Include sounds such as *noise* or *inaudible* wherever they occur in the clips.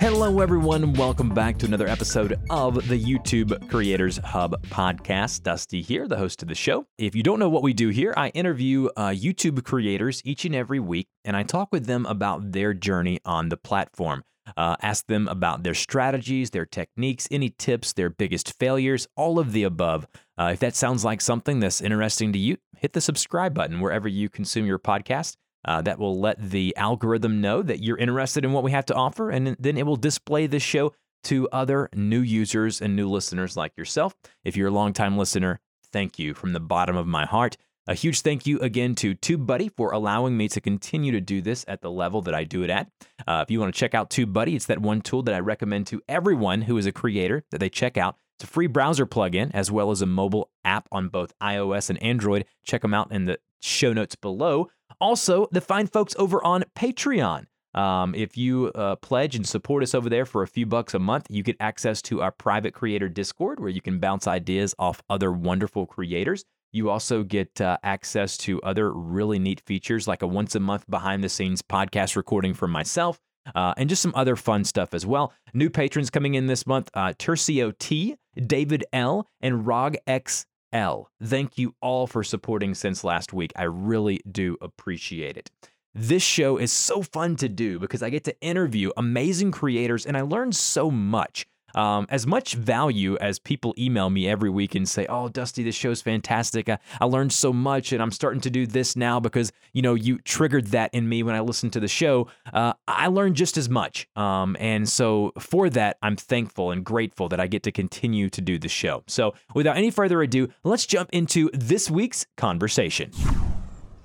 Hello, everyone. Welcome back to another episode of the YouTube Creators Hub podcast. Dusty here, the host of the show. If you don't know what we do here, I interview uh, YouTube creators each and every week, and I talk with them about their journey on the platform. Uh, ask them about their strategies, their techniques, any tips, their biggest failures, all of the above. Uh, if that sounds like something that's interesting to you, hit the subscribe button wherever you consume your podcast. Uh, that will let the algorithm know that you're interested in what we have to offer, and then it will display this show to other new users and new listeners like yourself. If you're a longtime listener, thank you from the bottom of my heart. A huge thank you again to TubeBuddy for allowing me to continue to do this at the level that I do it at. Uh, if you want to check out TubeBuddy, it's that one tool that I recommend to everyone who is a creator that they check out. It's a free browser plugin as well as a mobile app on both iOS and Android. Check them out in the show notes below. Also, the fine folks over on Patreon. Um, if you uh, pledge and support us over there for a few bucks a month, you get access to our private creator Discord where you can bounce ideas off other wonderful creators. You also get uh, access to other really neat features like a once a month behind the scenes podcast recording from myself. Uh, and just some other fun stuff as well. New patrons coming in this month uh, Tercio T, David L, and Rog X L. Thank you all for supporting since last week. I really do appreciate it. This show is so fun to do because I get to interview amazing creators and I learn so much. Um, as much value as people email me every week and say, "Oh, Dusty, this show's fantastic. I, I learned so much, and I'm starting to do this now because you know you triggered that in me when I listened to the show." Uh, I learned just as much, um, and so for that, I'm thankful and grateful that I get to continue to do the show. So, without any further ado, let's jump into this week's conversation.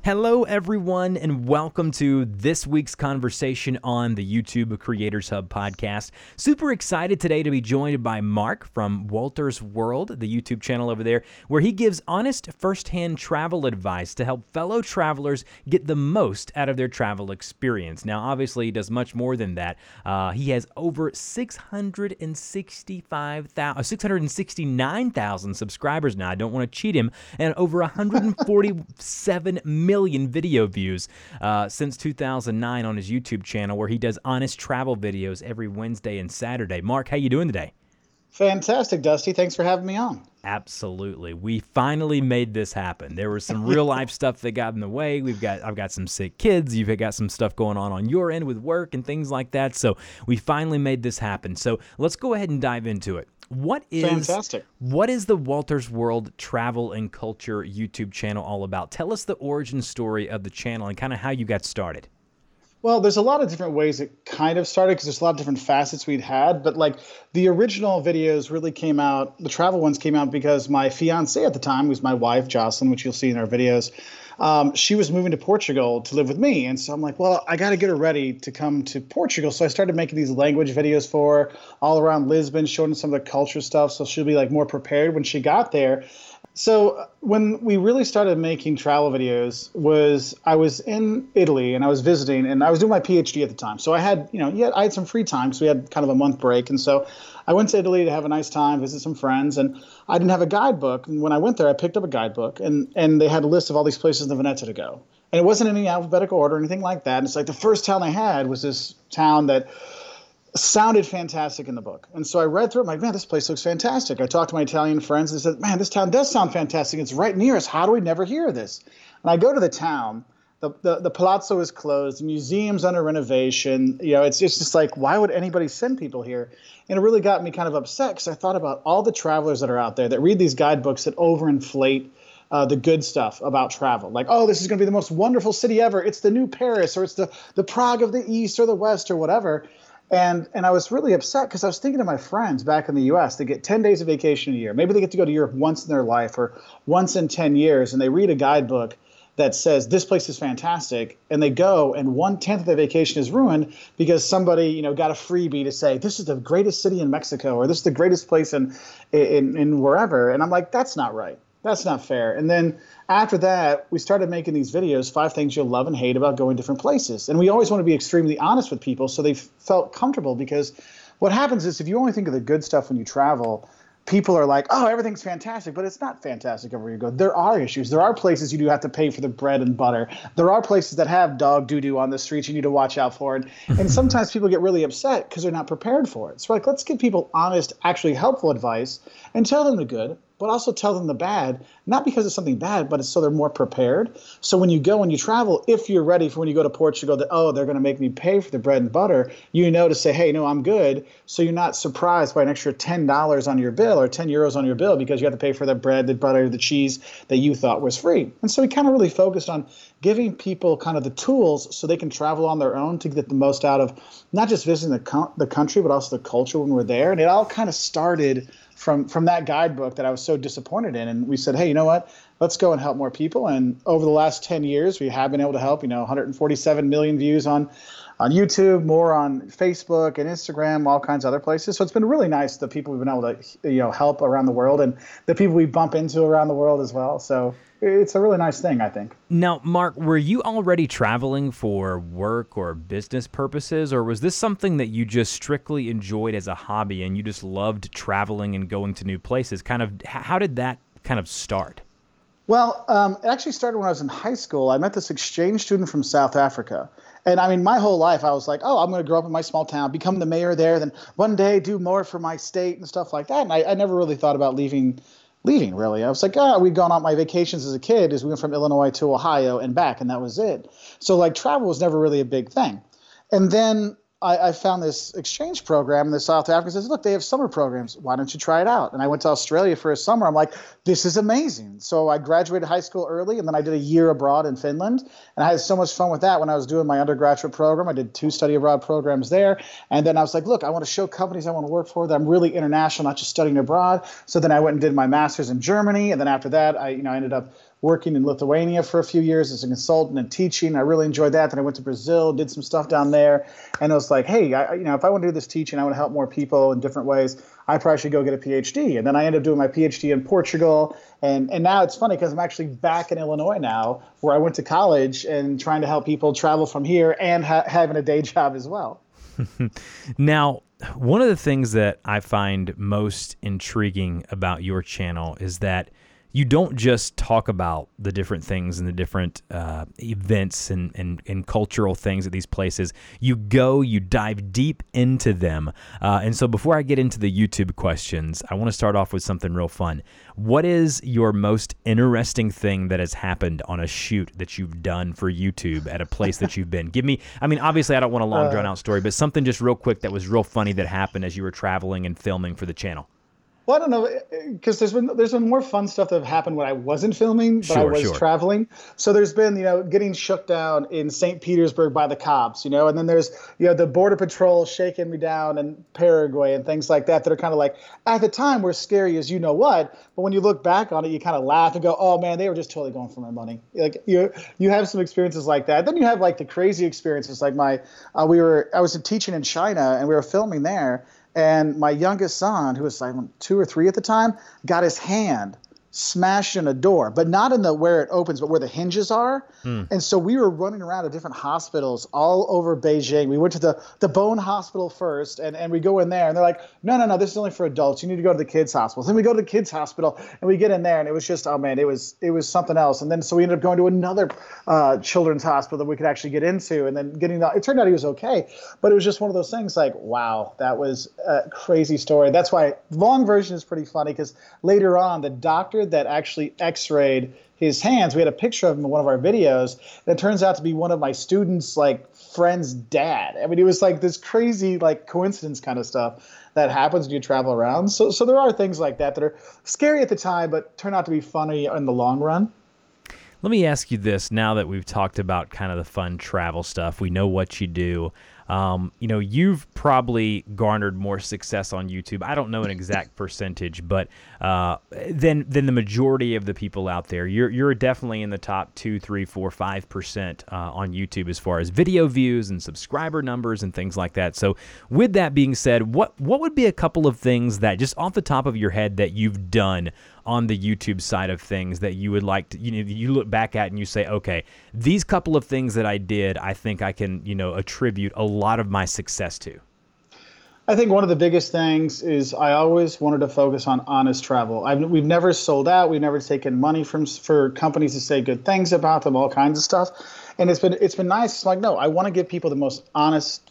Hello, everyone, and welcome to this week's conversation on the YouTube Creators Hub podcast. Super excited today to be joined by Mark from Wolters World, the YouTube channel over there, where he gives honest firsthand travel advice to help fellow travelers get the most out of their travel experience. Now, obviously, he does much more than that. Uh, he has over 665,000, uh, 669,000 subscribers now. I don't want to cheat him, and over 147 million million video views uh, since 2009 on his YouTube channel, where he does honest travel videos every Wednesday and Saturday. Mark, how you doing today? Fantastic, Dusty. Thanks for having me on. Absolutely. We finally made this happen. There was some real life *laughs* stuff that got in the way. We've got I've got some sick kids. You've got some stuff going on on your end with work and things like that. So, we finally made this happen. So, let's go ahead and dive into it. What is fantastic? What is the Wolters World Travel and Culture YouTube channel all about? Tell us the origin story of the channel and kind of how you got started. Well, there's a lot of different ways it kind of started because there's a lot of different facets we'd had. But like the original videos really came out, the travel ones came out because my fiance at the time was my wife, Jocelyn, which you'll see in our videos um, she was moving to Portugal to live with me. And so I'm like, well, I got to get her ready to come to Portugal. So I started making these language videos for her all around Lisbon, showing some of the culture stuff. So she'll be like more prepared when she got there. So uh, when we really started making travel videos was I was in Italy and I was visiting and I was doing my PhD at the time. So I had, you know, yeah, I had some free time. So we had kind of a month break. And so I went to Italy to have a nice time, visit some friends, and I didn't have a guidebook. And when I went there, I picked up a guidebook, and and they had a list of all these places in the Veneto to go. And it wasn't in any alphabetical order or anything like that. And it's like the first town they had was this town that sounded fantastic in the book. And so I read through it. I'm like, man, this place looks fantastic. I talked to my Italian friends and said, man, this town does sound fantastic. It's right near us. How do we never hear this? And I go to the town the, the, the palazzo is closed, the museum's under renovation. You know, it's, it's just like, why would anybody send people here? And it really got me kind of upset because I thought about all the travelers that are out there that read these guidebooks that overinflate uh, the good stuff about travel. Like, oh, this is going to be the most wonderful city ever. It's the new Paris, or it's the, the Prague of the East or the West or whatever. And, and I was really upset because I was thinking of my friends back in the US. They get 10 days of vacation a year. Maybe they get to go to Europe once in their life or once in 10 years, and they read a guidebook that says this place is fantastic and they go and one tenth of their vacation is ruined because somebody you know got a freebie to say this is the greatest city in mexico or this is the greatest place in in, in wherever and i'm like that's not right that's not fair. And then after that, we started making these videos, five things you'll love and hate about going different places. And we always want to be extremely honest with people so they felt comfortable because what happens is if you only think of the good stuff when you travel, people are like, oh, everything's fantastic, but it's not fantastic everywhere you go. There are issues. There are places you do have to pay for the bread and butter. There are places that have dog doo doo on the streets you need to watch out for. And, *laughs* and sometimes people get really upset because they're not prepared for it. So, like, let's give people honest, actually helpful advice and tell them the good but also tell them the bad, not because it's something bad, but it's so they're more prepared. So when you go and you travel, if you're ready for when you go to Portugal that, oh, they're going to make me pay for the bread and butter, you know to say, hey, no, I'm good. So you're not surprised by an extra $10 on your bill or 10 euros on your bill because you have to pay for the bread, the butter, the cheese that you thought was free. And so we kind of really focused on giving people kind of the tools so they can travel on their own to get the most out of not just visiting the, co- the country, but also the culture when we're there. And it all kind of started – from from that guidebook that I was so disappointed in. And we said, hey, you know what? Let's go and help more people. And over the last 10 years, we have been able to help. You know, 147 million views on on YouTube, more on Facebook and Instagram, all kinds of other places. So it's been really nice the people we've been able to you know help around the world and the people we bump into around the world as well. So it's a really nice thing, I think. Now, Mark, were you already traveling for work or business purposes, or was this something that you just strictly enjoyed as a hobby and you just loved traveling and going to new places? Kind of, how did that kind of start? Well, um, it actually started when I was in high school. I met this exchange student from South Africa. And I mean, my whole life, I was like, oh, I'm going to grow up in my small town, become the mayor there, then one day do more for my state and stuff like that. And I, I never really thought about leaving leaving really. I was like, ah, oh, we'd gone on my vacations as a kid as we went from Illinois to Ohio and back, and that was it. So like travel was never really a big thing. And then I, I, found this exchange program in the South Africa says, look, they have summer programs. Why don't you try it out? And I went to Australia for a summer. I'm like, this is amazing. So I graduated high school early, and then I did a year abroad in Finland, and I had so much fun with that when I was doing my undergraduate program. I did two study abroad programs there, and then I was like, look, I want to show companies I want to work for that I'm really international, not just studying abroad. So then I went and did my master's in Germany, and then after that, I you know I ended up working in Lithuania for a few years as a consultant and teaching. I really enjoyed that. Then I went to Brazil, did some stuff down there, and I was like, hey, I, you know, if I want to do this teaching, I want to help more people in different ways. I probably should go get a PhD. And then I ended up doing my PhD in Portugal, and and now it's funny because I'm actually back in Illinois now, where I went to college and trying to help people travel from here and ha- having a day *laughs* job as well. *laughs* now, one of the things that I find most intriguing about your channel is that you don't just talk about the different things and the different uh, events and, and, and, cultural things at these places. You go, you dive deep into them. Uh, and so before I get into the YouTube questions, I want to start off with something real fun. What is your most interesting thing that has happened on a shoot that you've done for YouTube at a place that you've been? Give me, I mean, obviously, I don't want a long, uh, drawn out story, but something just real quick that was real funny that happened as you were traveling and filming for the channel. Well, I don't know because there's been there's been more fun stuff that have happened when I wasn't filming, but sure, I was sure. traveling. So there's been you know getting shook down in St. Petersburg by the cops, you know, and then there's you know the border patrol shaking me down in Paraguay and things like that that are kind of like at the time were scary as you know what, but when you look back on it, you kind of laugh and go, oh man, they were just totally going for my money. Like you you have some experiences like that. Then you have like the crazy experiences like my uh, we were I was teaching in China and we were filming there and my youngest son, who was like two or three at the time, got his hand smashed in a door, but not in the where it opens, but where the hinges are. Hmm. And so we were running around to different hospitals all over Beijing. We went to the the bone hospital first, and, and we go in there, and they're like, no, no, no, this is only for adults. You need to go to the kids hospital. Then we go to the kids hospital, and we get in there, and it was just, oh man, it was it was something else. And then so we ended up going to another uh, children's hospital that we could actually get into, and then getting the. It turned out he was okay, but it was just one of those things like, wow, that was a crazy story. That's why the long version is pretty funny because later on the doctor that actually x-rayed his hands. We had a picture of him in one of our videos. It turns out to be one of my students' like friend's dad. I mean, it was like this crazy like coincidence kind of stuff that happens when you travel around. So so there are things like that that are scary at the time, but turn out to be funny in the long run. Let me ask you this now that we've talked about kind of the fun travel stuff, we know what you do. Um, you know, you've probably garnered more success on YouTube. I don't know an exact *laughs* percentage, but uh, than than the majority of the people out there. You're you're definitely in the top two, three, four, five percent uh, on YouTube as far as video views and subscriber numbers and things like that. So, with that being said, what what would be a couple of things that just off the top of your head that you've done on the YouTube side of things that you would like to, you know, you look back at and you say, okay, these couple of things that I did, I think I can, you know, attribute a lot of my success to? I think one of the biggest things is I always wanted to focus on honest travel. I've, we've never sold out. We've never taken money from for companies to say good things about them, all kinds of stuff. And it's been it's been nice. It's like no, I want to give people the most honest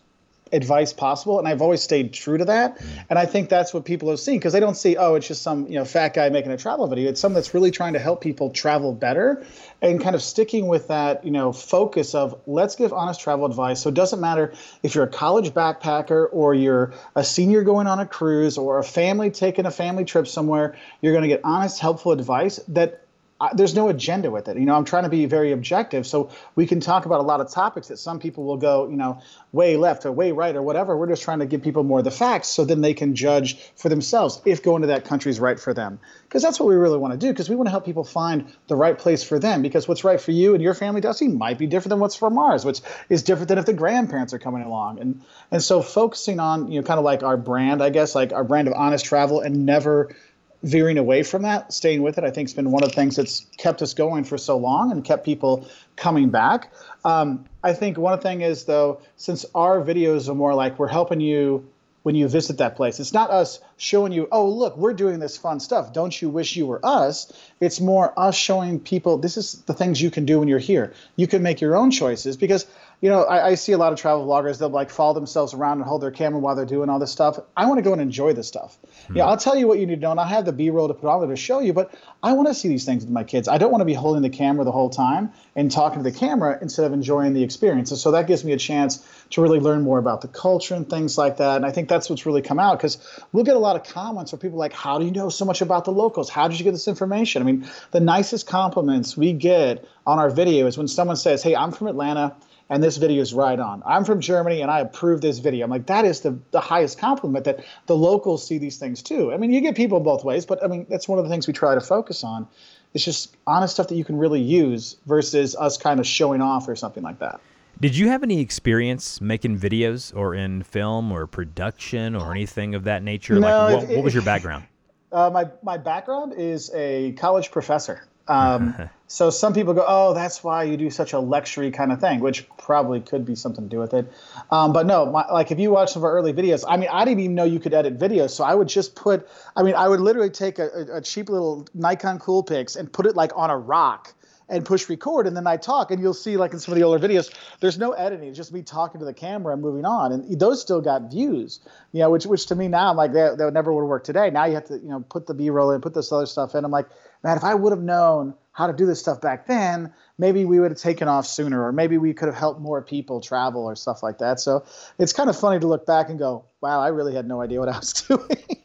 advice possible and i've always stayed true to that. Mm. And i think that's what people have seen because they don't see oh it's just some you know fat guy making a travel video. It's someone that's really trying to help people travel better and kind of sticking with that you know focus of let's give honest travel advice. So it doesn't matter if you're a college backpacker or you're a senior going on a cruise or a family taking a family trip somewhere you're going to get honest helpful advice that I, there's no agenda with it. You know, I'm trying to be very objective, so we can talk about a lot of topics that some people will go, you know, way left or way right or whatever. We're just trying to give people more of the facts, so then they can judge for themselves if going to that country is right for them. Because that's what we really want to do. Because we want to help people find the right place for them. Because what's right for you and your family, Dusty, might be different than what's for Mars, which is different than if the grandparents are coming along. And and so focusing on, you know, kind of like our brand, I guess, like our brand of honest travel, and never veering away from that, staying with it, I think has been one of the things that's kept us going for so long and kept people coming back. Um, I think one thing is though, since our videos are more like we're helping you when you visit that place. It's not us showing you, oh, look, we're doing this fun stuff. Don't you wish you were us? It's more us showing people this is the things you can do when you're here. You can make your own choices because you know, I, I, see a lot of travel vloggers. They'll like follow themselves around and hold their camera while they're doing all this stuff. I want to go and enjoy this stuff. Hmm. Yeah, I'll tell you what you need to know, and I have the B-roll to put on there to show you. But I want to see these things with my kids. I don't want to be holding the camera the whole time and talking to the camera instead of enjoying the experience. And so that gives me a chance to really learn more about the culture and things like that. And I think that's what's really come out because we'll get a lot of comments where people are like, "How do you know so much about the locals? How did you get this information?" I mean, the nicest compliments we get on our video is when someone says, "Hey, I'm from Atlanta." And this video is right on. I'm from Germany and I approve this video. I'm like, that is the, the highest compliment that the locals see these things too. I mean, you get people both ways, but I mean, that's one of the things we try to focus on. It's just honest stuff that you can really use versus us kind of showing off or something like that. Did you have any experience making videos or in film or production or anything of that nature? No, like, what, it, what was your *laughs* background? Uh, my, my background is a college professor. Um, *laughs* so some people go, oh, that's why you do such a lecture kind of thing, which probably could be something to do with it. Um, but no, my, like if you watch some of our early videos, I mean, I didn't even know you could edit videos. So I would just put, I mean, I would literally take a, a cheap little Nikon Coolpix and put it like on a rock and push record and then I talk and you'll see like in some of the older videos there's no editing it's just me talking to the camera and moving on and those still got views you know which which to me now I'm like that, that never would work today now you have to you know put the b-roll in put this other stuff in I'm like man if I would have known how to do this stuff back then, maybe we would have taken off sooner, or maybe we could have helped more people travel or stuff like that. So it's kind of funny to look back and go, wow, I really had no idea what I was *laughs* doing.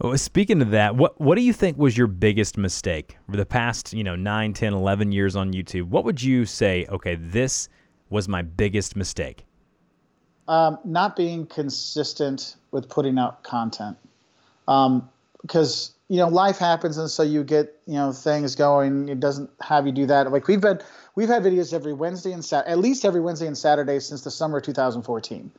well, speaking of that, what what do you think was your biggest mistake for the past, you know, 9, 10, 11 years on YouTube? What would you say, okay, this was my biggest mistake? Um, not being consistent with putting out content. Um, because you know life happens and so you get you know things going. It doesn't have you do that. Like we've been we've had videos every wednesday and Sat- at least every wednesday and saturday since the summer of 2014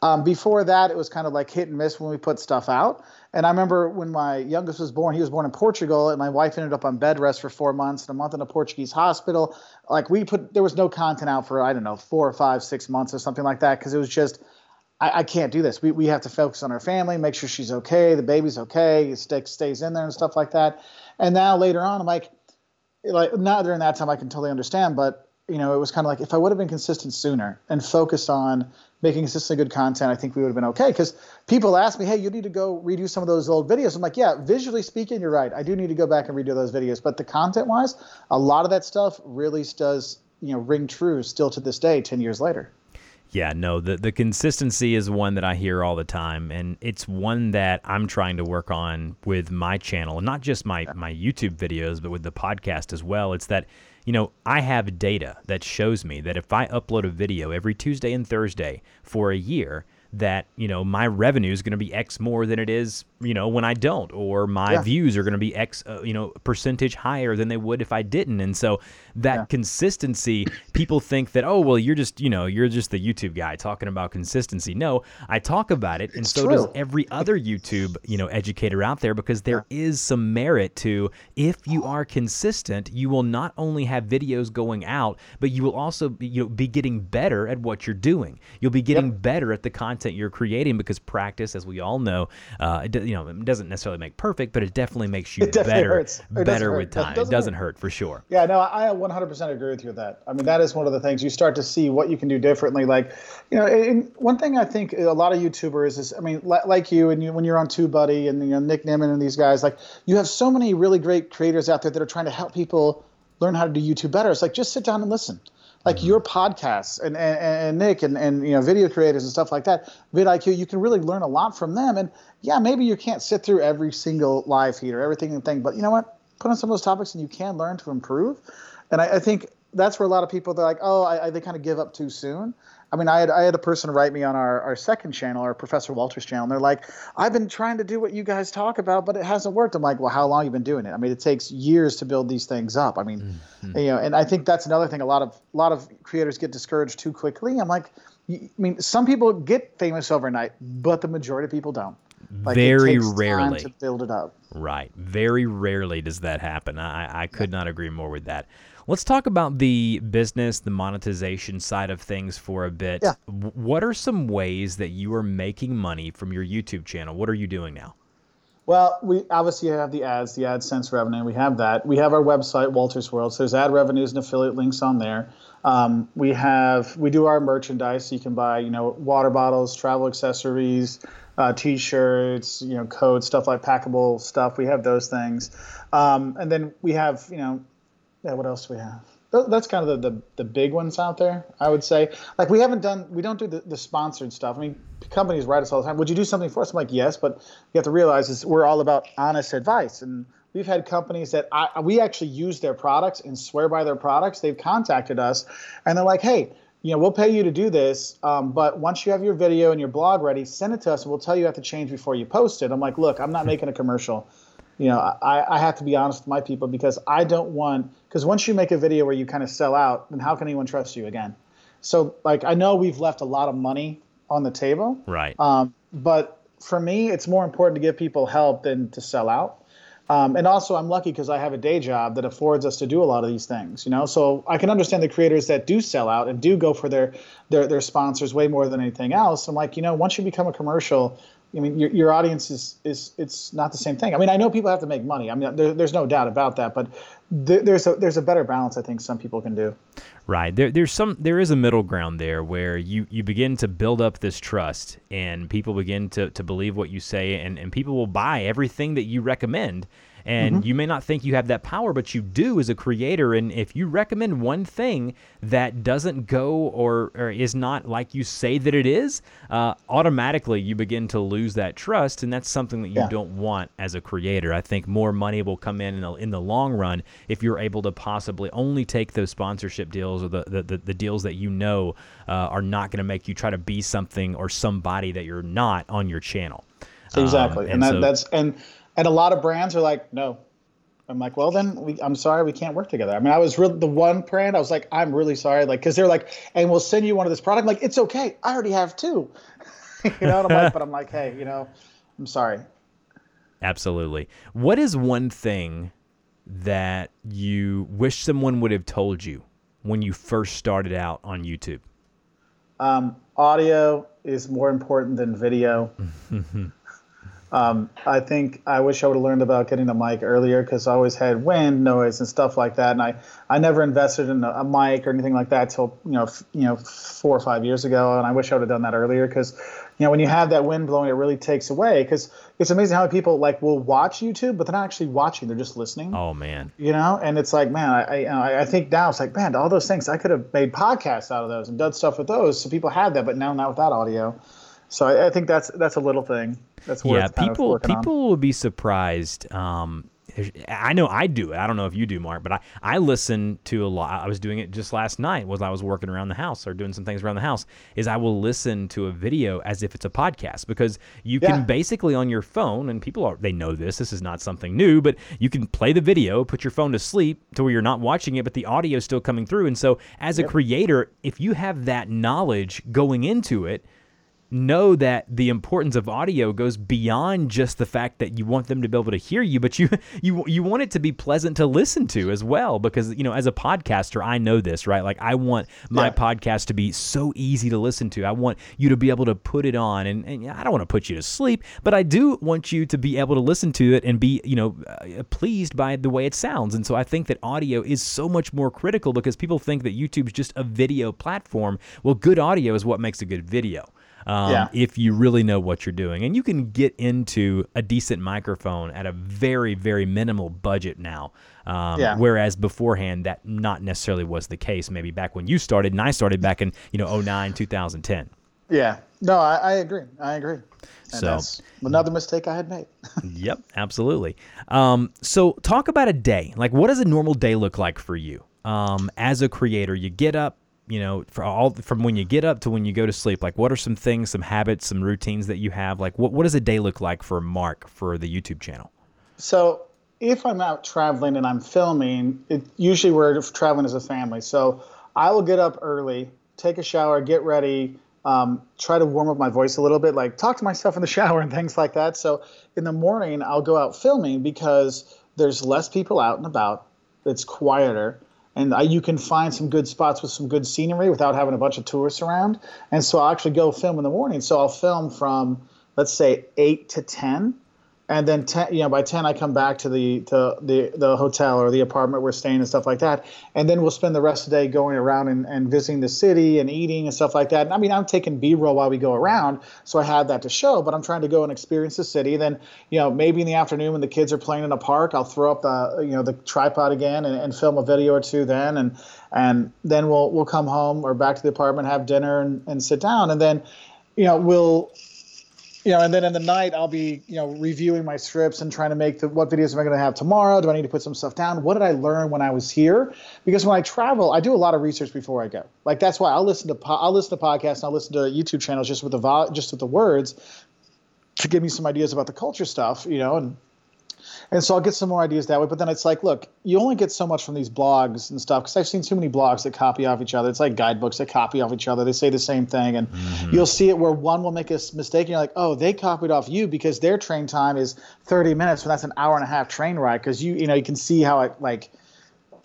um, before that it was kind of like hit and miss when we put stuff out. And i remember when my youngest was born he was born in portugal and my wife ended up on bed rest for four months and a month in a portuguese hospital. Like we put there was no content out for i don't know four or five six months or something like that because it was just I, I, can't do this. We, we have to focus on our family, make sure she's okay, the baby's okay, stick stays in there and stuff like that. And now later on, I'm like, like not during that time, I can totally understand, but you know, it was kind of like if I would have been consistent sooner and focused on making consistently good content, I think we would have been okay. Because people ask me, hey, you need to go redo some of those old videos. I'm like, yeah, visually speaking, you're right. I do need to go back and redo those videos. But the content wise, a lot of that stuff really does, you know, ring true still to this day, 10 years later. Yeah, no, the the consistency is one that I hear all the time, and it's one that I'm trying to work on with my channel, not just my my YouTube videos, but with the podcast as well. It's that you know I have data that shows me that if I upload a video every Tuesday and Thursday for a year, that you know my revenue is going to be X more than it is you know when I don't, or my yeah. views are going to be X uh, you know percentage higher than they would if I didn't. And so that yeah. consistency, people think that oh well you're just you know you're just the YouTube guy talking about consistency. No, I talk about it, and so true. does every other YouTube you know educator out there because there yeah. is some merit to if you are consistent, you will not only have videos going out, but you will also be, you know, be getting better at what you're doing. You'll be getting yep. better at the content you're creating because practice, as we all know, uh, it, you know, it doesn't necessarily make perfect, but it definitely makes you definitely better, better with time. It doesn't, it doesn't hurt. hurt. for sure. Yeah, no, I 100% agree with you with that. I mean, that is one of the things you start to see what you can do differently. Like, you know, one thing I think a lot of YouTubers is, I mean, like you and you, when you're on TubeBuddy and you know Nick Nimmin and these guys, like you have so many really great creators out there that are trying to help people learn how to do YouTube better. It's like just sit down and listen like your podcasts and, and, and Nick and, and you know video creators and stuff like that, vidIQ, you can really learn a lot from them. And yeah, maybe you can't sit through every single live feed or everything and thing, but you know what? Put on some of those topics and you can learn to improve. And I, I think that's where a lot of people they're like, oh, I, I, they kind of give up too soon. I mean, I had I had a person write me on our, our second channel, our Professor Wolters channel, and they're like, I've been trying to do what you guys talk about, but it hasn't worked. I'm like, well, how long you been doing it? I mean, it takes years to build these things up. I mean, mm-hmm. you know, and I think that's another thing. A lot of a lot of creators get discouraged too quickly. I'm like, I mean, some people get famous overnight, but the majority of people don't. Like Very rarely to build it up. Right. Very rarely does that happen. I, I could yeah. not agree more with that. Let's talk about the business, the monetization side of things for a bit. Yeah. What are some ways that you are making money from your YouTube channel? What are you doing now? Well, we obviously have the ads, the AdSense revenue. We have that. We have our website, Wolters World. So there's ad revenues and affiliate links on there. Um, we have we do our merchandise. So you can buy, you know, water bottles, travel accessories, uh, t-shirts, you know, codes, stuff like packable stuff. We have those things, um, and then we have, you know, yeah, what else do we have? That's kind of the, the, the big ones out there, I would say. Like we haven't done, we don't do the, the sponsored stuff. I mean, companies write us all the time. Would you do something for us? I'm like, yes, but you have to realize is we're all about honest advice. And we've had companies that I, we actually use their products and swear by their products. They've contacted us and they're like, hey, you know, we'll pay you to do this, um, but once you have your video and your blog ready, send it to us and we'll tell you have to change before you post it. I'm like, look, I'm not making a commercial you know, I, I have to be honest with my people because I don't want because once you make a video where you kind of sell out, then how can anyone trust you again? So like I know we've left a lot of money on the table, right? Um, but for me, it's more important to give people help than to sell out. Um, and also, I'm lucky because I have a day job that affords us to do a lot of these things. You know, so I can understand the creators that do sell out and do go for their their their sponsors way more than anything else. I'm like, you know, once you become a commercial, I mean, your, your audience is, is it's not the same thing. I mean, I know people have to make money. I mean, there, there's no doubt about that. But there, there's a there's a better balance I think some people can do. Right. There, there's some there is a middle ground there where you, you begin to build up this trust and people begin to, to believe what you say and, and people will buy everything that you recommend and mm-hmm. you may not think you have that power, but you do as a creator. And if you recommend one thing that doesn't go or, or is not like you say that it is, uh, automatically you begin to lose that trust. And that's something that you yeah. don't want as a creator. I think more money will come in in the, in the long run if you're able to possibly only take those sponsorship deals or the, the, the, the deals that you know uh, are not going to make you try to be something or somebody that you're not on your channel. Exactly. Um, and, and that, so, that's, and, and a lot of brands are like, no. I'm like, well, then we, I'm sorry, we can't work together. I mean, I was real, the one brand, I was like, I'm really sorry. Like, cause they're like, and we'll send you one of this product. I'm like, it's okay. I already have two, *laughs* you know, I'm like, but I'm like, hey, you know, I'm sorry. Absolutely. What is one thing that you wish someone would have told you when you first started out on YouTube? Um, audio is more important than video. *laughs* Um, I think I wish I would have learned about getting a mic earlier because I always had wind noise and stuff like that, and I, I never invested in a, a mic or anything like that till you know f- you know four or five years ago, and I wish I would have done that earlier because you know when you have that wind blowing, it really takes away because it's amazing how many people like will watch YouTube, but they're not actually watching; they're just listening. Oh man, you know, and it's like man, I I, I think now it's like man, all those things I could have made podcasts out of those and done stuff with those, so people had that, but now not without audio. So I, I think that's that's a little thing. That's yeah. People people on. will be surprised. Um, I know I do it. I don't know if you do, Mark, but I, I listen to a lot. I was doing it just last night was I was working around the house or doing some things around the house is I will listen to a video as if it's a podcast because you yeah. can basically on your phone and people are, they know this, this is not something new, but you can play the video, put your phone to sleep to where you're not watching it, but the audio is still coming through. And so as a creator, if you have that knowledge going into it, know that the importance of audio goes beyond just the fact that you want them to be able to hear you, but you *laughs* you you want it to be pleasant to listen to as well. Because you know, as a podcaster, I know this, right? Like I want my yeah. podcast to be so easy to listen to. I want you to be able to put it on, and, and I don't want to put you to sleep, but I do want you to be able to listen to it and be you know uh, pleased by the way it sounds. And so I think that audio is so much more critical because people think that YouTube's just a video platform. Well, good audio is what makes a good video um, yeah. if you really know what you're doing. And you can get into a decent microphone at a very, very minimal budget now. Um, yeah. Whereas beforehand, that not necessarily was the case. Maybe back when you started, and I started back in you know 09, 2010. Yeah. No, I, I agree. I agree. And so that's another mistake I had made. *laughs* yep, absolutely. Um, so talk about a day. Like, what does a normal day look like for you um, as a creator? You get up, you know, for all from when you get up to when you go to sleep, like what are some things, some habits, some routines that you have? Like what what does a day look like for Mark for the YouTube channel? So if I'm out traveling and I'm filming, it usually we're traveling as a family. So I will get up early, take a shower, get ready, um, try to warm up my voice a little bit, like talk to myself in the *laughs* shower and things like that. So in the morning, I'll go out filming because there's less people out and about. It's quieter and I, you can find some good spots with some good scenery without having a bunch of tourists around. And so I'll actually go film in the morning. So I'll film from let's say eight to ten, and then 10, you know by 10 i come back to the to the the hotel or the apartment we're staying and stuff like that. And then we'll spend the rest of the day going around and, and visiting the city and eating and stuff like that. And i mean i'm taking b-roll while we go around so i have that to show but i'm trying to go and experience the city. Then you know maybe in the afternoon when the kids are playing in a park i'll throw up the you know the tripod again and, and film a video or two then. And and then we'll we'll come home or back to the apartment have dinner and, and sit down. And then you know we'll you know, and then in the night I'll be, you know, reviewing my scripts and trying to make the what videos am I going to have tomorrow? Do I need to put some stuff down? What did I learn when I was here? Because when I travel, I do a lot of research before I go. Like that's why I'll listen to I'll listen to podcasts and I'll listen to YouTube channels just with the vo- just with the words to give me some ideas about the culture stuff, you know, and and so I'll get some more ideas that way. But then it's like, look, you only get so much from these blogs and stuff because I've seen too many blogs that copy off each other. It's like guidebooks that copy off each other. They say the same thing, and mm-hmm. you'll see it where one will make a mistake, and you're like, oh, they copied off you because their train time is 30 minutes, when that's an hour and a half train ride. Because you, you know, you can see how it like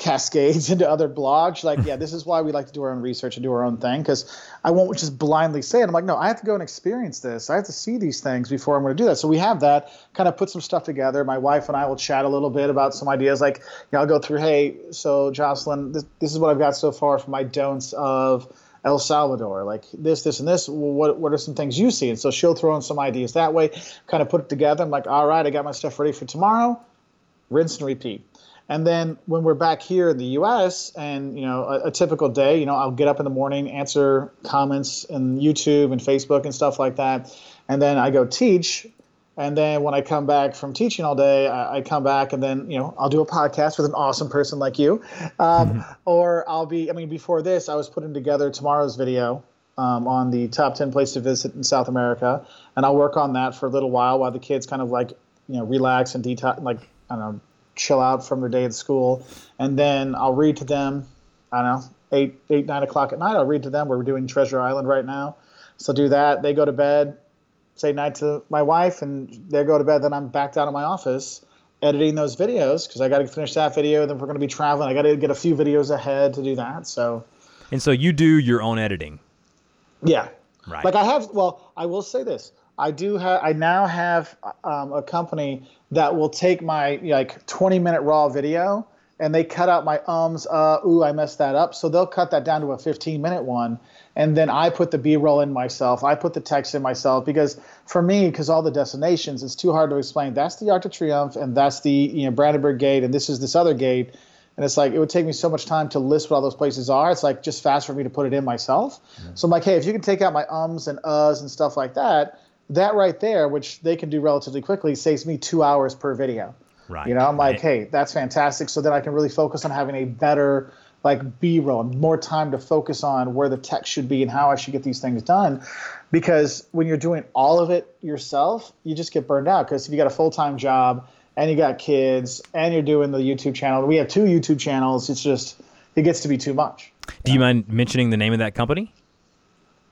cascades *laughs* into other blogs. Like, yeah, this is why we like to do our own research and do our own thing because I won't just blindly say it. I'm like, no, I have to go and experience this. I have to see these things before I'm going to do that. So we have that kind of put some stuff together. My wife and I will chat a little bit about some ideas. Like, you know, I'll go through, hey, so Jocelyn, this, this is what I've got so far for my don'ts of El Salvador, like this, this, and this. Well, what what are some things you see? And so she'll throw in some ideas that way, kind of put it together. I'm like, all right, I got my stuff ready for tomorrow. Rinse and repeat. And then when we're back here in the U.S. and you know a, a, typical day, you know I'll get up in the morning, answer comments in YouTube and Facebook and stuff like that, and then I go teach. And then when I come back from teaching all day, I, I come back and then you know I'll do a podcast with an awesome person like you, um, mm-hmm. or I'll be. I mean, before this, I was putting together tomorrow's video um, on the top 10 places to visit in South America. And I'll work on that for a little while while the kids kind of like, you know, relax and detox, like, I don't know, chill out from their day at school, and then I'll read to them. I don't know eight eight nine o'clock at night. I'll read to them. We're doing Treasure Island right now, so do that. They go to bed. Say night to my wife, and they go to bed. Then I'm back down in my office editing those videos because I got to finish that video. Then we're going to be traveling. I got to get a few videos ahead to do that. So. And so you do your own editing. Yeah. Right. Like I have. Well, I will say this. I do have. I now have um, a company that will take my like 20 minute raw video and they cut out my ums, uh, ooh, I messed that up. So they'll cut that down to a 15 minute one. And then I put the B roll in myself. I put the text in myself because for me, because all the destinations, it's too hard to explain. That's the Arc de Triomphe and that's the you know Brandenburg Gate and this is this other gate. And it's like it would take me so much time to list what all those places are. It's like just fast for me to put it in myself. Mm-hmm. So I'm like, hey, if you can take out my ums and uhs and stuff like that, that right there, which they can do relatively quickly, saves me two hours per video. Right. You know, I'm like, Right. hey, that's fantastic. So then I can really focus on having a better like B-roll, more time to focus on where the text should be and how I should get these things done. Because when you're doing all of it yourself, you just get burned out. Because if you got a full-time job and you got kids and you're doing the YouTube channel, we have two YouTube channels. It's just it gets to be too much. Do you mind mentioning the name of that company?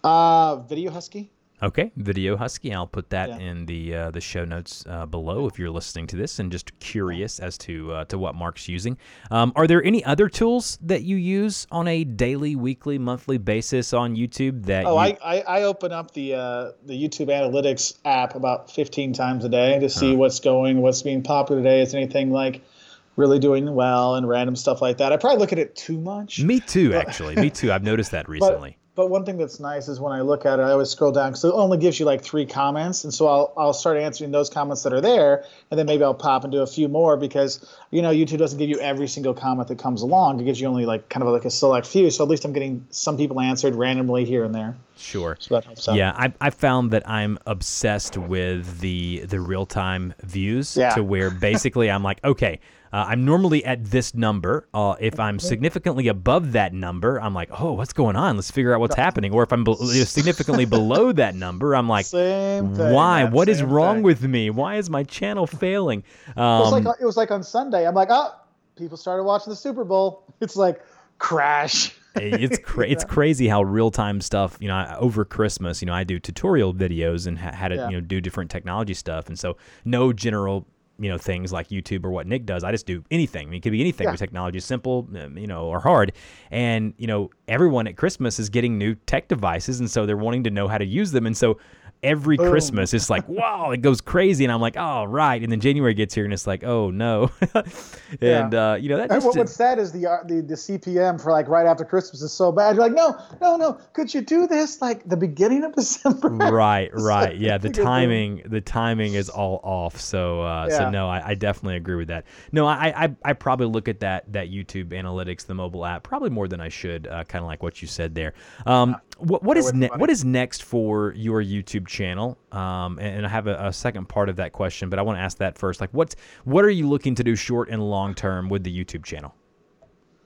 Uh, Video Husky. Okay, Video Husky. I'll put that Yeah. in the uh, the show notes uh, below if you're listening to this and just curious as to uh, to what Mark's using. Um, are there any other tools that you use on a daily, weekly, monthly basis on YouTube that? Oh, you, I, I, I open up the uh, the YouTube Analytics app about 15 times a day to see what's going, what's being popular today. Is anything like really doing well and random stuff like that? I probably look at it too much. Me too, actually. Me too. I've noticed that *laughs* but, recently. But one thing that's nice is when I look at it, I always scroll down because it only gives you like three comments, and so I'll I'll start answering those comments that are there, and then maybe I'll pop do a few more because you know YouTube doesn't give you every single comment that comes along. It gives you only like kind of like a select few. So at least I'm getting some people answered randomly here and there. Sure. So that helps out. Yeah, I, I found that I'm obsessed with the the real time views Yeah. to where basically I'm like, okay, uh, I'm normally at this number. Uh, if I'm significantly above that number, I'm like, oh, what's going on? Let's figure out what's happening. Or if I'm be- significantly below that number, I'm like, Same thing. why? What is wrong thing. with me? Why is my channel failing? It was Um, like it was like on Sunday. I'm like, oh, people started watching the Super Bowl. *laughs* It's like crash. it's *laughs* cra- it's crazy how real time stuff. You know, I- over Christmas, you know, I do tutorial videos and ha- had to Yeah. you know do different technology stuff, and so no general you know things like YouTube or what Nick does. I just do anything. I mean, it could be anything Yeah. technology, simple, um, you know, or hard. And you know, everyone at Christmas is getting new tech devices, and so they're wanting to know how to use them, and so. Every Christmas, it's like, *laughs* wow, it goes crazy. And I'm like, oh, right. And then January gets here and it's like, oh, no. *laughs* and, uh, you know, that And what, what's sad is the, uh, the the CPM for like right after Christmas is so bad. You're like, no, no, no. Could you do this like the beginning of *laughs* December? right right yeah the look at them. timing the timing is all off so uh so no I, I definitely agree with that no I, I i probably look at that that youtube analytics the mobile app probably more than i should uh, kind of like what you said there um what, what is ne- what is next for your youtube channel um and, and i have a, a second part of that question but i want to ask that first like what what are you looking to do short and long term with the youtube channel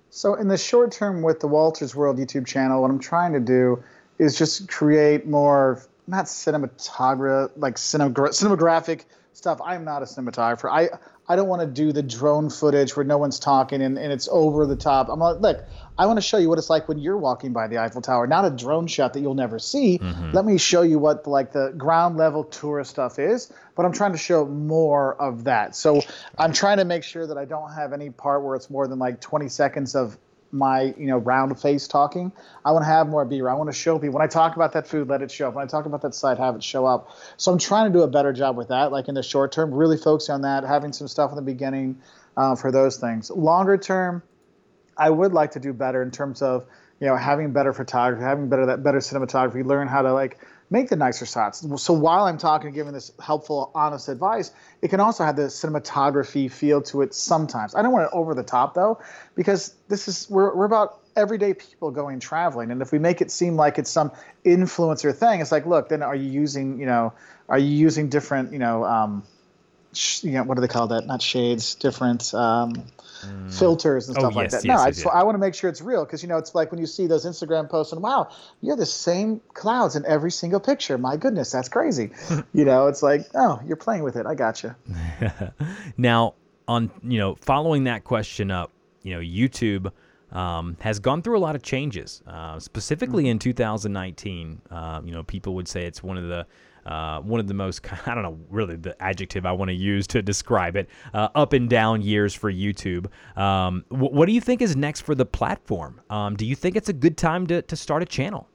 So in the short term with the Wolters World YouTube channel, what I'm trying to do is just create more not cinematograph like cinematographic stuff. I'm not a cinematographer. I I don't want to do the drone footage where no one's talking and, and it's over the top. I'm like, look, I want to show you what it's like when you're walking by the Eiffel Tower, not a drone shot that you'll never see. Mm-hmm. Let me show you what like the ground level tourist stuff is, but I'm trying to show more of that. So I'm trying to make sure that I don't have any part where it's more than like 20 seconds of my you know round face talking. I want to have more B-roll. I want to show people when I talk about that food, let it show up. When I talk about that site, have it show up. So I'm trying to do a better job with that. Like in the short term, really focusing on that, having some stuff in the beginning uh, for those things. Longer term, I would like to do better in terms of you know having better photography, having better that better cinematography, learn how to like make the nicer shots. So while I'm talking, giving this helpful, honest advice, it can also have the cinematography feel to it sometimes. I don't want it over the top though, because this is we're we're about everyday people going traveling, and if we make it seem like it's some influencer thing, it's like, look, then are you using you know are you using different you know um, sh- you know what do they call that? Not shades, different. Um, filters and Oh, stuff like that. yes, no, I yes, just yes. I want to make sure it's real because you know it's like when you see those Instagram posts and wow, you're the same clouds in every single picture. My goodness, that's crazy. *laughs* you know, it's like oh, you're playing with it. I got you. *laughs* Now, on you know, following that question up, you know, YouTube um, has gone through a lot of changes. Uh, specifically in 2019, uh, you know, people would say it's one of the uh, one of the most *laughs* I don't know really the adjective I want to use to describe it uh, up and down years for YouTube. Um, wh- what do you think is next for the platform? Um, do you think it's a good time to to start a channel?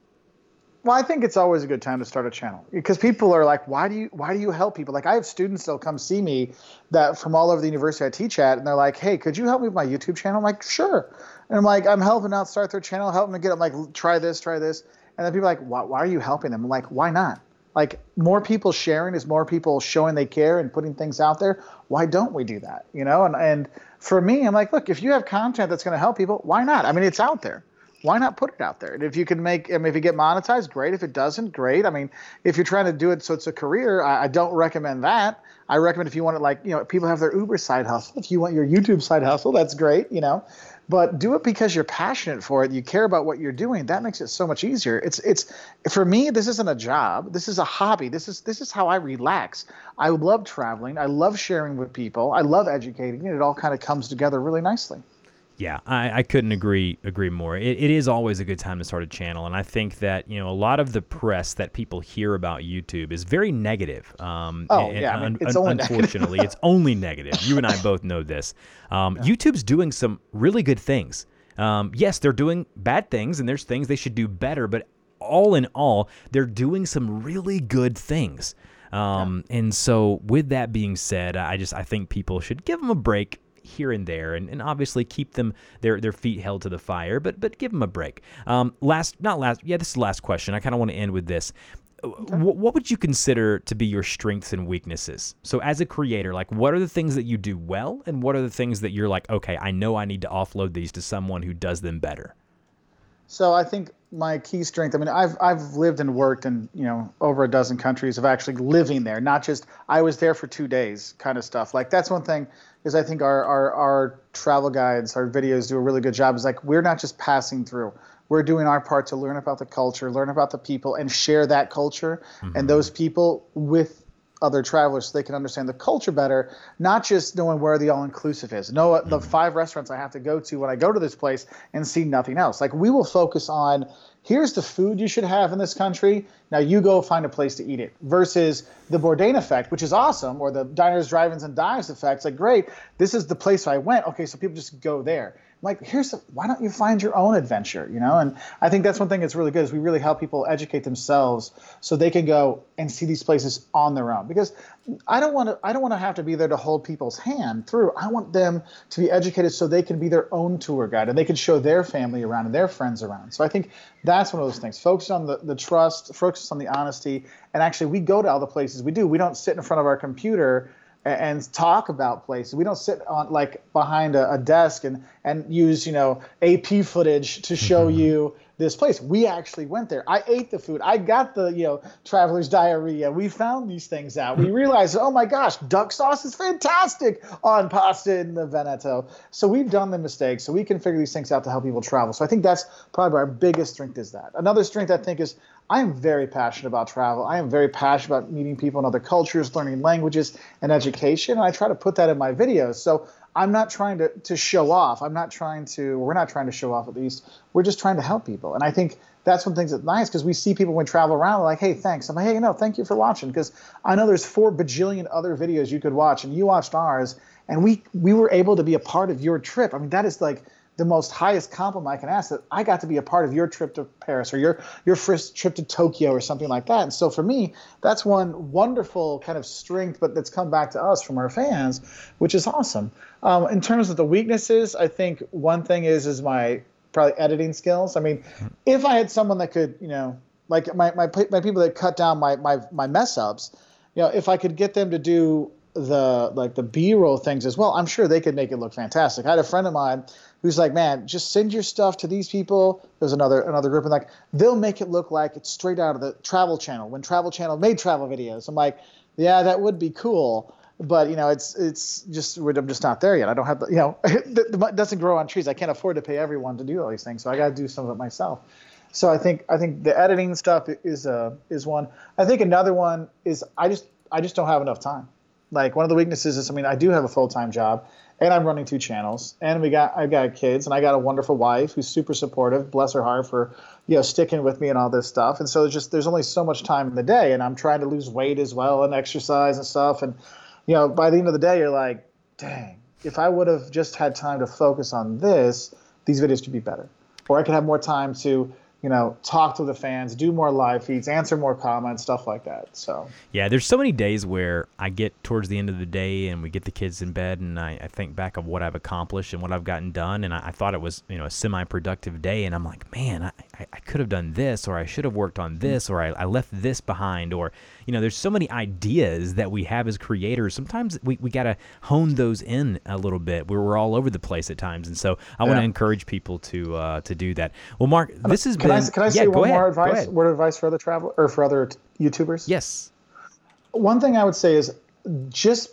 Well, I think it's always a good time to start a channel because people are like, why do you why do you help people? Like I have students that'll come see me that from all over the university I teach at, and they're like, hey, could you help me with my YouTube channel? I'm like, sure. And I'm like, I'm helping out start their channel, helping them get. I'm like, try this, try this, and then people are like, why, why are you helping them? I'm like, why not? Like more people sharing is more people showing they care and putting things out there. Why don't we do that? You know, and and for me, I'm like, look, if you have content that's going to help people, why not? I mean, it's out there why not put it out there? And if you can make, I mean, if you get monetized, great. If it doesn't, great. I mean, if you're trying to do it so it's a career, I, I don't recommend that. I recommend if you want it, like, you know, people have their Uber side hustle. If you want your YouTube side hustle, that's great, you know but do it because you're passionate for it you care about what you're doing that makes it so much easier. It's it's for me this isn't a job this is a hobby this is this is how i relax. I love traveling i love sharing with people i love educating and it all kind of comes together really nicely yeah, I, I couldn't agree agree more. It, it is always a good time to start a channel, and I think that you know a lot of the press that people hear about YouTube is very negative. Um, oh and, yeah, I mean, it's un- only *laughs* unfortunately, it's only negative. You and I both know this. Um, yeah. YouTube's doing some really good things. Um, yes, they're doing bad things, and there's things they should do better. But all in all, they're doing some really good things. Um, yeah. And so, with that being said, I just I think people should give them a break here and there, and, and obviously keep them their their feet held to the fire, but but give them a break. Um, last, not last, yeah, this is the last question. I kind of want to end with this. Okay. what would you consider to be your strengths and weaknesses? So, as a creator, like what are the things that you do well, and what are the things that you're like, okay, I know I need to offload these to someone who does them better? So, I think my key strength. I mean, I've I've lived and worked in you know over a dozen countries of actually living there, not just I was there for two days kind of stuff. Like that's one thing is I think our our our travel guides, our videos do a really good job. Is like we're not just passing through. We're doing our part to learn about the culture, learn about the people, and share that culture mm-hmm. and those people with other travelers so they can understand the culture better, not just knowing where the all inclusive is. Know the mm-hmm. five restaurants I have to go to when I go to this place and see nothing else. Like we will focus on here's the food you should have in this country. Now you go find a place to eat it. Versus the Bourdain effect, which is awesome, or the diners, drive-ins, and dives effect. It's like great. This is the place I went. Okay, so people just go there like here's the, why don't you find your own adventure you know? And i think that's one thing that's really good is we really help people educate themselves so they can go and see these places on their own. Because i don't want to i don't want to have to be there to hold people's hand through. I want them to be educated so they can be their own tour guide and they can show their family around and their friends around. So i think that's one of those things. Focus on the, the trust focus on the honesty and actually we go to all the places we do. We don't sit in front of our computer and talk about places. We don't sit on like behind a, a, desk and and use you know AP footage to show mm-hmm. you this place. We actually went there. I ate the food. I got the you know traveler's diarrhea. We found these things out. We *laughs* realized, oh my gosh, duck sauce is fantastic on pasta in the Veneto. So we've done the mistakes. So we can figure these things out to help people travel. So I think that's probably our biggest strength is that. Another strength I think is I am very passionate about travel. I am very passionate about meeting people in other cultures, learning languages, and education. And I try to put that in my videos. So I'm not trying to, to show off. I'm not trying to, we're not trying to show off at least. We're just trying to help people. And I think that's one thing that's nice because we see people when travel around like, hey, thanks. I'm like, hey, no, thank you for watching because I know there's four bajillion other videos you could watch and you watched ours and we we were able to be a part of your trip. I mean, that is like the most highest compliment I can ask that I got to be a part of your trip to Paris or your your first trip to Tokyo or something like that. And so for me, that's one wonderful kind of strength, but that's come back to us from our fans, which is awesome. Um, in terms of the weaknesses, I think one thing is is my probably editing skills. I mean, if I had someone that could, you know, like my my my people that cut down my my my mess ups, you know, if I could get them to do the like the b-roll things as well i'm sure they could make it look fantastic i had a friend of mine who's like, man, just send your stuff to these people. There's another another group, and like they'll make it look like it's straight out of the Travel Channel when Travel Channel made travel videos. I'm like, yeah, that would be cool, but you know, it's it's just I'm just not there yet. I don't have the you know, *laughs* it doesn't grow on trees. I can't afford to pay everyone to do all these things, so I got to do some of it myself. So I think I think the editing stuff is uh is one. I think another one is I just I just don't have enough time. Like one of the weaknesses is I mean I do have a full time job and I'm running two channels, and we got I got kids, and I got a wonderful wife who's super supportive. Bless her heart for you know sticking with me and all this stuff. And so just there's only so much time in the day, and I'm trying to lose weight as well and exercise and stuff. And you know by the end of the day, you're like, dang, if I would have just had time to focus on this, these videos could be better, or I could have more time to you know, talk to the fans, do more live feeds, answer more comments, stuff like that. So yeah, there's so many days where I get towards the end of the day and we get the kids in bed, and I, I think back of what I've accomplished and what I've gotten done, and I, I thought it was you know a semi-productive day, and I'm like, man, I, I, I could have done this, or I should have worked on this, or I, I left this behind, or you know, there's so many ideas that we have as creators. Sometimes we, we got to hone those in a little bit. We're, we're all over the place at times, and so I want to encourage people to uh, to do that. Well, Mark, this has been. I, can I yeah, say one ahead, more advice? Word of advice for other travel or for other YouTubers? Yes. One thing I would say is just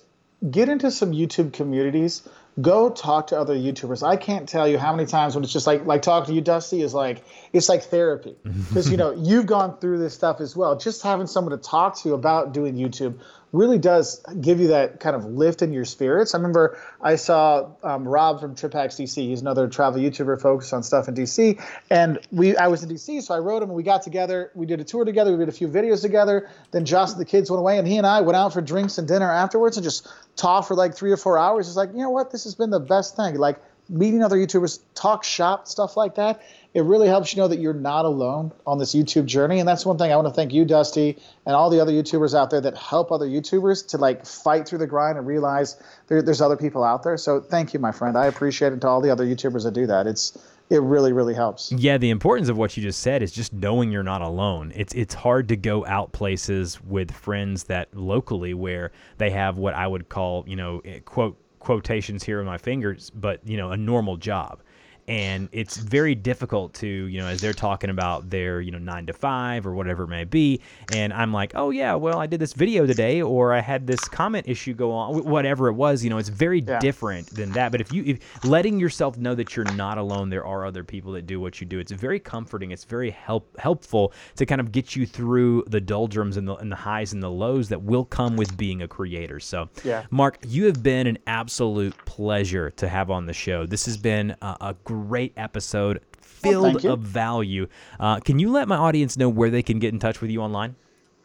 get into some YouTube communities. Go talk to other YouTubers. I can't tell you how many times when it's just like like talking to you, Dusty, is like it's like therapy *laughs* because you know you've gone through this stuff as well. Just having someone to talk to about doing YouTube really does give you that kind of lift in your spirits. I remember I saw um, Rob from TripHacks DC. He's another travel YouTuber focused on stuff in DC. And we, I was in DC, so I wrote him and we got together. We did a tour together. We did a few videos together. Then Josh and the kids went away, and he and I went out for drinks and dinner afterwards and just talked for like three or four hours. It's like, you know what? This has been the best thing. Like meeting other YouTubers, talk shop, stuff like that it really helps you know that you're not alone on this YouTube journey. And that's one thing I want to thank you, Dusty, and all the other YouTubers out there that help other YouTubers to like fight through the grind and realize there, there's other people out there. So thank you, my friend. I appreciate it to all the other YouTubers that do that. It's it really really helps. Yeah, the importance of what you just said is just knowing you're not alone. It's it's hard to go out places with friends that locally where they have what I would call, you know, eh, quote quotations here in my fingers, but you know, a normal job and it's very difficult to you know as they're talking about their you know nine to five or whatever it may be and i'm like oh yeah well i did this video today or i had this comment issue go on whatever it was you know it's very yeah. different than that but if you if letting yourself know that you're not alone there are other people that do what you do it's very comforting it's very help helpful to kind of get you through the doldrums and the, and the highs and the lows that will come with being a creator so yeah mark you have been an absolute pleasure to have on the show this has been a, a great episode filled of value. Uh, can you let my audience know where they can get in touch with you online?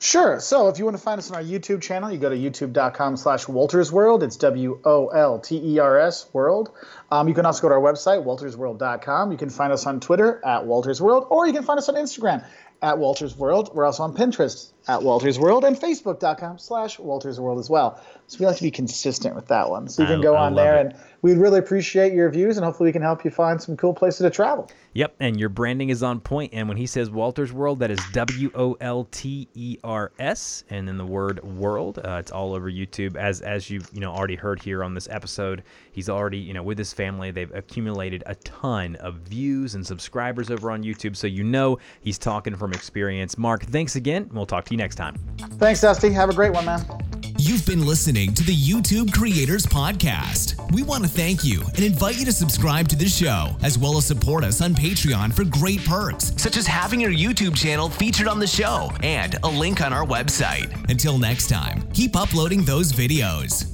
Sure. So if you want to find us on our YouTube channel, you go to youtube.com slash Wolters World. It's W O L T E R S World. Um, you can also go to our website, woltersworld.com. You can find us on Twitter at Wolters World, or you can find us on Instagram at Wolters World. We're also on Pinterest at Wolters World and Facebook.com slash Wolters World as well. So we like to be consistent with that one. So you can go I on there it. and we'd really appreciate your views and hopefully we can help you find some cool places to travel. Yep, and your branding is on point. And when he says Wolters World, that is W O L T E R S, and then the word world. Uh, it's all over YouTube. As as you've you know already heard here on this episode, he's already you know with his family. They've accumulated a ton of views and subscribers over on YouTube, so you know he's talking from experience. Mark, thanks again. We'll talk to you next time. Thanks, Dusty. Have a great one, man. You've been listening to the YouTube Creators Podcast. We want to thank you and invite you to subscribe to the show, as well as support us on Patreon for great perks, such as having your YouTube channel featured on the show and a link on our website. Until next time, keep uploading those videos.